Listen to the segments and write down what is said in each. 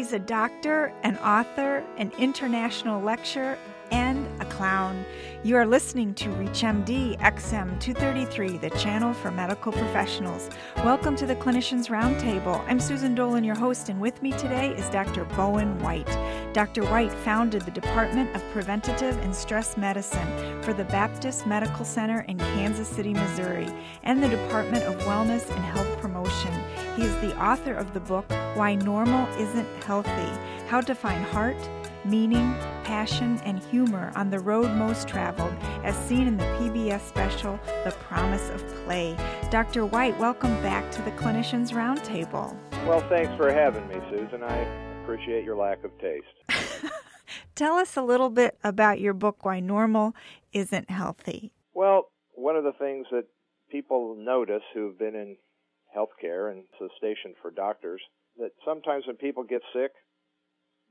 He's a doctor, an author, an international lecturer, and clown. You are listening to ReachMD XM 233, the channel for medical professionals. Welcome to the Clinicians Roundtable. I'm Susan Dolan, your host, and with me today is Dr. Bowen White. Dr. White founded the Department of Preventative and Stress Medicine for the Baptist Medical Center in Kansas City, Missouri, and the Department of Wellness and Health Promotion. He is the author of the book Why Normal Isn't Healthy How to Find Heart meaning, passion, and humor on the road most traveled, as seen in the PBS special, The Promise of Play. Dr. White, welcome back to the Clinicians Roundtable. Well, thanks for having me, Susan. I appreciate your lack of taste. Tell us a little bit about your book, Why Normal Isn't Healthy. Well, one of the things that people notice who've been in healthcare and it's a station for doctors that sometimes when people get sick,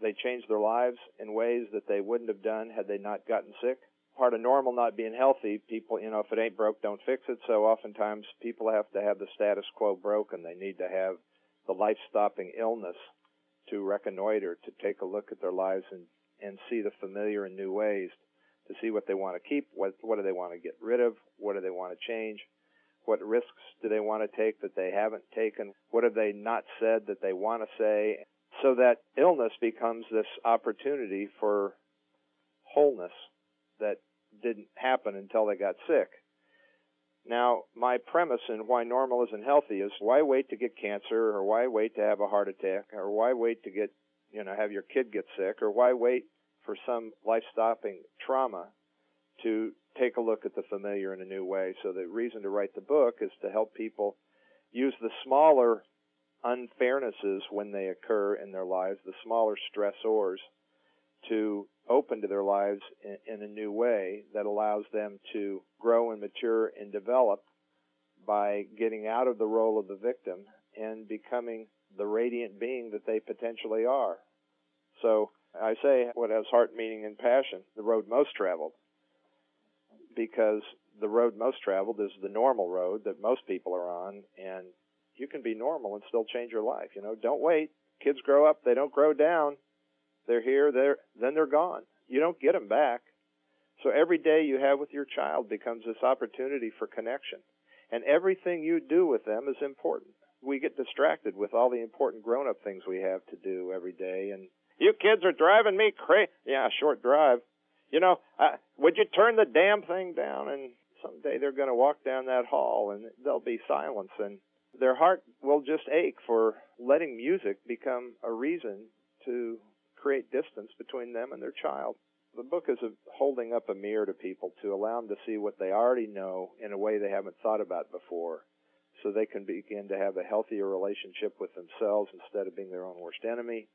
they change their lives in ways that they wouldn't have done had they not gotten sick. Part of normal not being healthy, people, you know, if it ain't broke, don't fix it. So oftentimes people have to have the status quo broken. They need to have the life stopping illness to reconnoiter, to take a look at their lives and, and see the familiar in new ways, to see what they want to keep, what, what do they want to get rid of, what do they want to change, what risks do they want to take that they haven't taken, what have they not said that they want to say, so that illness becomes this opportunity for wholeness that didn't happen until they got sick. Now, my premise in why normal isn't healthy is why wait to get cancer or why wait to have a heart attack or why wait to get, you know, have your kid get sick or why wait for some life-stopping trauma to take a look at the familiar in a new way. So the reason to write the book is to help people use the smaller unfairnesses when they occur in their lives, the smaller stressors, to open to their lives in, in, a new way that allows them to grow and mature and develop by getting out of the role of the victim and becoming the radiant being that they potentially are. So I say what has heart, meaning, and passion, the road most traveled, because the road most traveled is the normal road that most people are on, and you can be normal and still change your life. You know, don't wait. Kids grow up, they don't grow down. They're here, they're then they're gone. You don't get them back. So every day you have with your child becomes this opportunity for connection. And everything you do with them is important. We get distracted with all the important grown-up things we have to do every day and you kids are driving me crazy. Yeah, short drive. You know, uh, would you turn the damn thing down and someday they're going to walk down that hall and there'll be silence and their heart will just ache for letting music become a reason to create distance between them and their child. The book is holding up a mirror to people to allow them to see what they already know in a way they haven't thought about before so they can begin to have a healthier relationship with themselves instead of being their own worst enemy,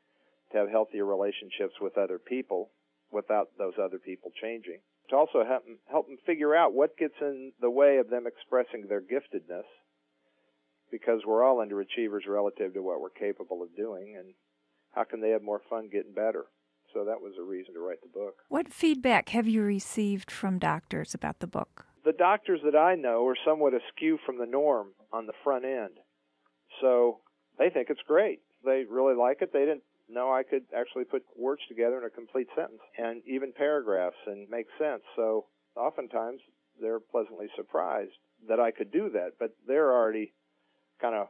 to have healthier relationships with other people without those other people changing, to also help them, help them figure out what gets in the way of them expressing their giftedness because we're all underachievers relative to what we're capable of doing, and how can they have more fun getting better? So that was a reason to write the book. What feedback have you received from doctors about the book? The doctors that I know are somewhat askew from the norm on the front end. So they think it's great. They really like it. They didn't know I could actually put words together in a complete sentence and even paragraphs and make sense. So oftentimes they're pleasantly surprised that I could do that, but they're already kind of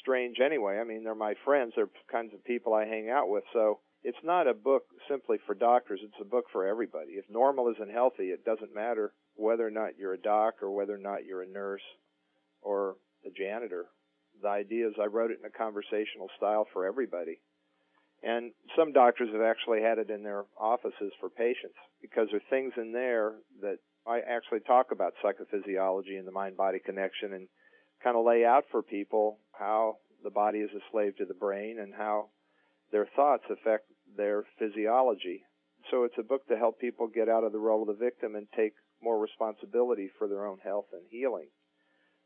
strange anyway. I mean, they're my friends. They're kinds of people I hang out with. So it's not a book simply for doctors. It's a book for everybody. If normal isn't healthy, it doesn't matter whether or not you're a doc or whether or not you're a nurse or a janitor. The idea is I wrote it in a conversational style for everybody. And some doctors have actually had it in their offices for patients because there are things in there that I actually talk about psychophysiology and the mind body connection and kind of lay out for people how the body is a slave to the brain and how their thoughts affect their physiology. So it's a book to help people get out of the role of the victim and take more responsibility for their own health and healing.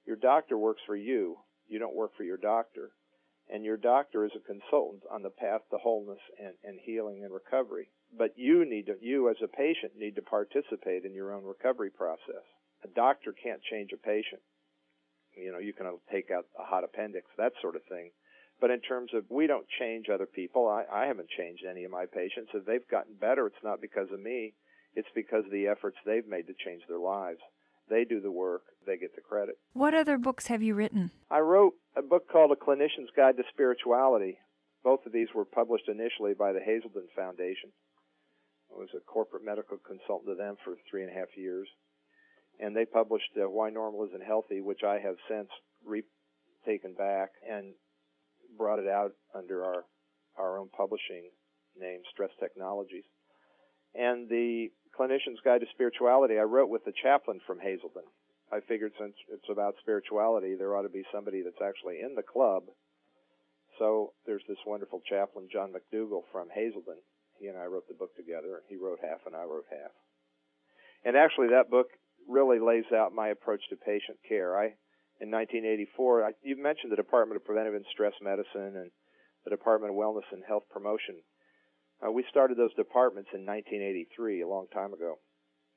Your doctor works for you. You don't work for your doctor. And your doctor is a consultant on the path to wholeness and, and healing and recovery. But you need to, you as a patient need to participate in your own recovery process. A doctor can't change a patient you know, you can take out a hot appendix, that sort of thing. But in terms of we don't change other people, I, I haven't changed any of my patients. If they've gotten better, it's not because of me. It's because of the efforts they've made to change their lives. They do the work, they get the credit. What other books have you written? I wrote a book called A Clinician's Guide to Spirituality. Both of these were published initially by the Hazelden Foundation. I was a corporate medical consultant to them for three and a half years. And they published uh, Why Normal Isn't Healthy, which I have since re- taken back and brought it out under our, our own publishing name, Stress Technologies. And the Clinician's Guide to Spirituality, I wrote with the chaplain from Hazelden. I figured since it's about spirituality, there ought to be somebody that's actually in the club. So there's this wonderful chaplain, John McDougall from Hazelden. He and I wrote the book together. He wrote half and I wrote half. And actually, that book really lays out my approach to patient care. I, in 1984, I, you mentioned the Department of Preventive and Stress Medicine and the Department of Wellness and Health Promotion uh, we started those departments in 1983, a long time ago.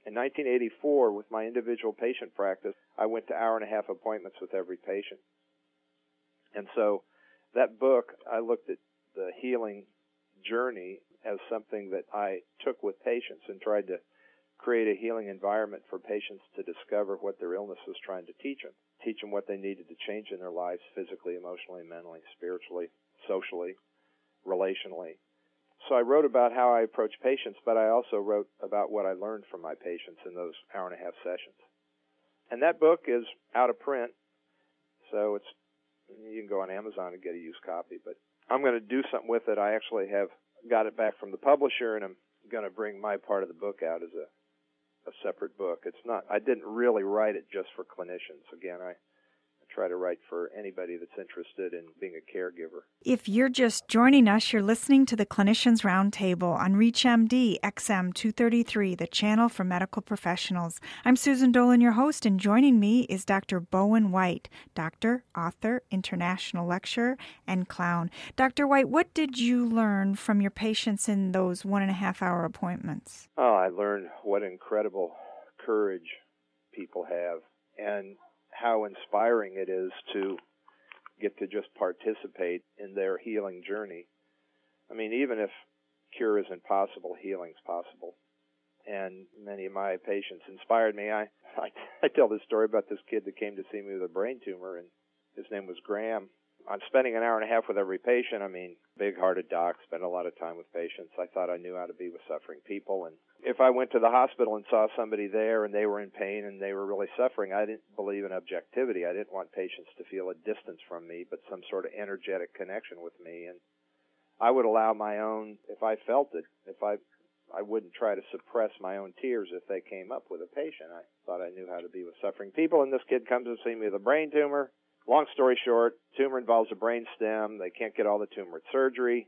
In 1984, with my individual patient practice, I went to hour and a half appointments with every patient. And so that book, I looked at the healing journey as something that I took with patients and tried to create a healing environment for patients to discover what their illness was trying to teach them, teach them what they needed to change in their lives physically, emotionally, mentally, spiritually, socially, relationally, so I wrote about how I approach patients, but I also wrote about what I learned from my patients in those hour and a half sessions. And that book is out of print, so it's you can go on Amazon and get a used copy. But I'm going to do something with it. I actually have got it back from the publisher, and I'm going to bring my part of the book out as a a separate book. It's not. I didn't really write it just for clinicians. Again, I try to write for anybody that's interested in being a caregiver. If you're just joining us, you're listening to the Clinicians Roundtable on ReachMD XM 233, the channel for medical professionals. I'm Susan Dolan, your host, and joining me is Dr. Bowen White, doctor, author, international lecturer, and clown. Dr. White, what did you learn from your patients in those one and a half hour appointments? Oh, I learned what incredible courage people have and how inspiring it is to get to just participate in their healing journey. I mean, even if cure isn't possible, healing's possible. And many of my patients inspired me. I, I I tell this story about this kid that came to see me with a brain tumor, and his name was Graham. I'm spending an hour and a half with every patient. I mean, big-hearted doc, spend a lot of time with patients. I thought I knew how to be with suffering people, and if I went to the hospital and saw somebody there and they were in pain and they were really suffering, I didn't believe in objectivity. I didn't want patients to feel a distance from me, but some sort of energetic connection with me. And I would allow my own, if I felt it, if I, I wouldn't try to suppress my own tears if they came up with a patient. I thought I knew how to be with suffering people. And this kid comes to see me with a brain tumor. Long story short, tumor involves a brain stem. They can't get all the tumor at surgery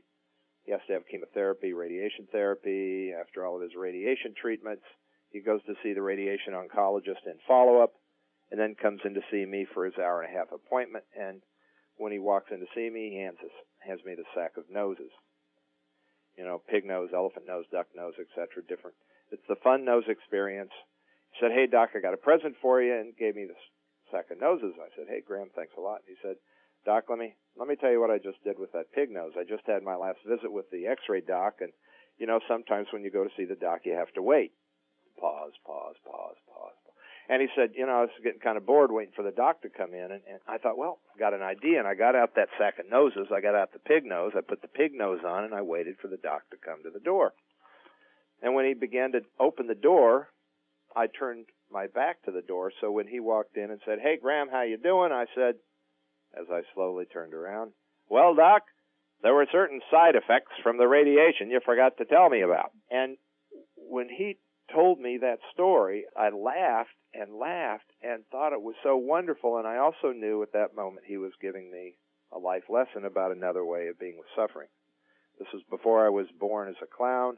he has to have chemotherapy, radiation therapy. After all of his radiation treatments, he goes to see the radiation oncologist in follow up, and then comes in to see me for his hour and a half appointment. And when he walks in to see me, he hands, us, hands me the sack of noses. You know, pig nose, elephant nose, duck nose, etc. Different. It's the fun nose experience. He said, "Hey doc, I got a present for you," and gave me this sack of noses. I said, "Hey Graham, thanks a lot." And he said, Doc, let me let me tell you what I just did with that pig nose. I just had my last visit with the X-ray doc, and you know sometimes when you go to see the doc, you have to wait. Pause, pause, pause, pause. And he said, you know, I was getting kind of bored waiting for the doc to come in, and, and I thought, well, I got an idea, and I got out that sack of noses. I got out the pig nose. I put the pig nose on, and I waited for the doc to come to the door. And when he began to open the door, I turned my back to the door. So when he walked in and said, "Hey, Graham, how you doing?" I said, as I slowly turned around. Well, Doc, there were certain side effects from the radiation you forgot to tell me about. And when he told me that story, I laughed and laughed and thought it was so wonderful. And I also knew at that moment he was giving me a life lesson about another way of being with suffering. This was before I was born as a clown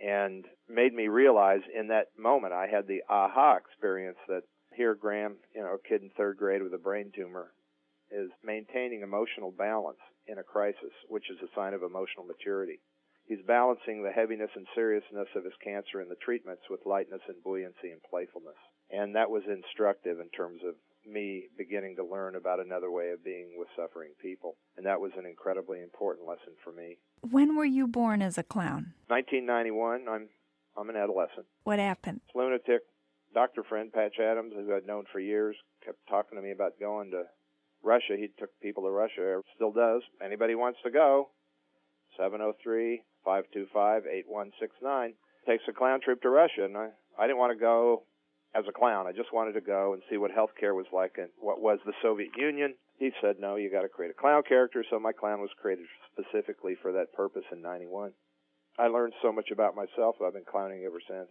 and made me realize in that moment I had the aha experience that here Graham, you know, a kid in third grade with a brain tumor, is maintaining emotional balance in a crisis, which is a sign of emotional maturity. He's balancing the heaviness and seriousness of his cancer and the treatments with lightness and buoyancy and playfulness. And that was instructive in terms of me beginning to learn about another way of being with suffering people. And that was an incredibly important lesson for me. When were you born as a clown? 1991. I'm I'm an adolescent. What happened? Lunatic doctor friend Patch Adams, who I'd known for years, kept talking to me about going to Russia. He took people to Russia, still does. Anybody wants to go? 703 525 8169 takes a clown troupe to Russia, and I I didn't want to go as a clown. I just wanted to go and see what healthcare was like and what was the Soviet Union. He said, "No, you got to create a clown character." So my clown was created specifically for that purpose in '91. I learned so much about myself. I've been clowning ever since.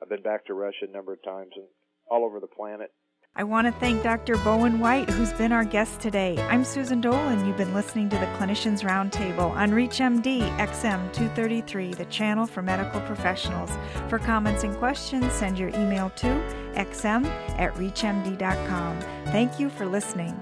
I've been back to Russia a number of times and all over the planet. I want to thank Dr. Bowen White, who's been our guest today. I'm Susan Dolan. You've been listening to the Clinicians Roundtable on ReachMD XM 233, the channel for medical professionals. For comments and questions, send your email to xm at reachmd.com. Thank you for listening.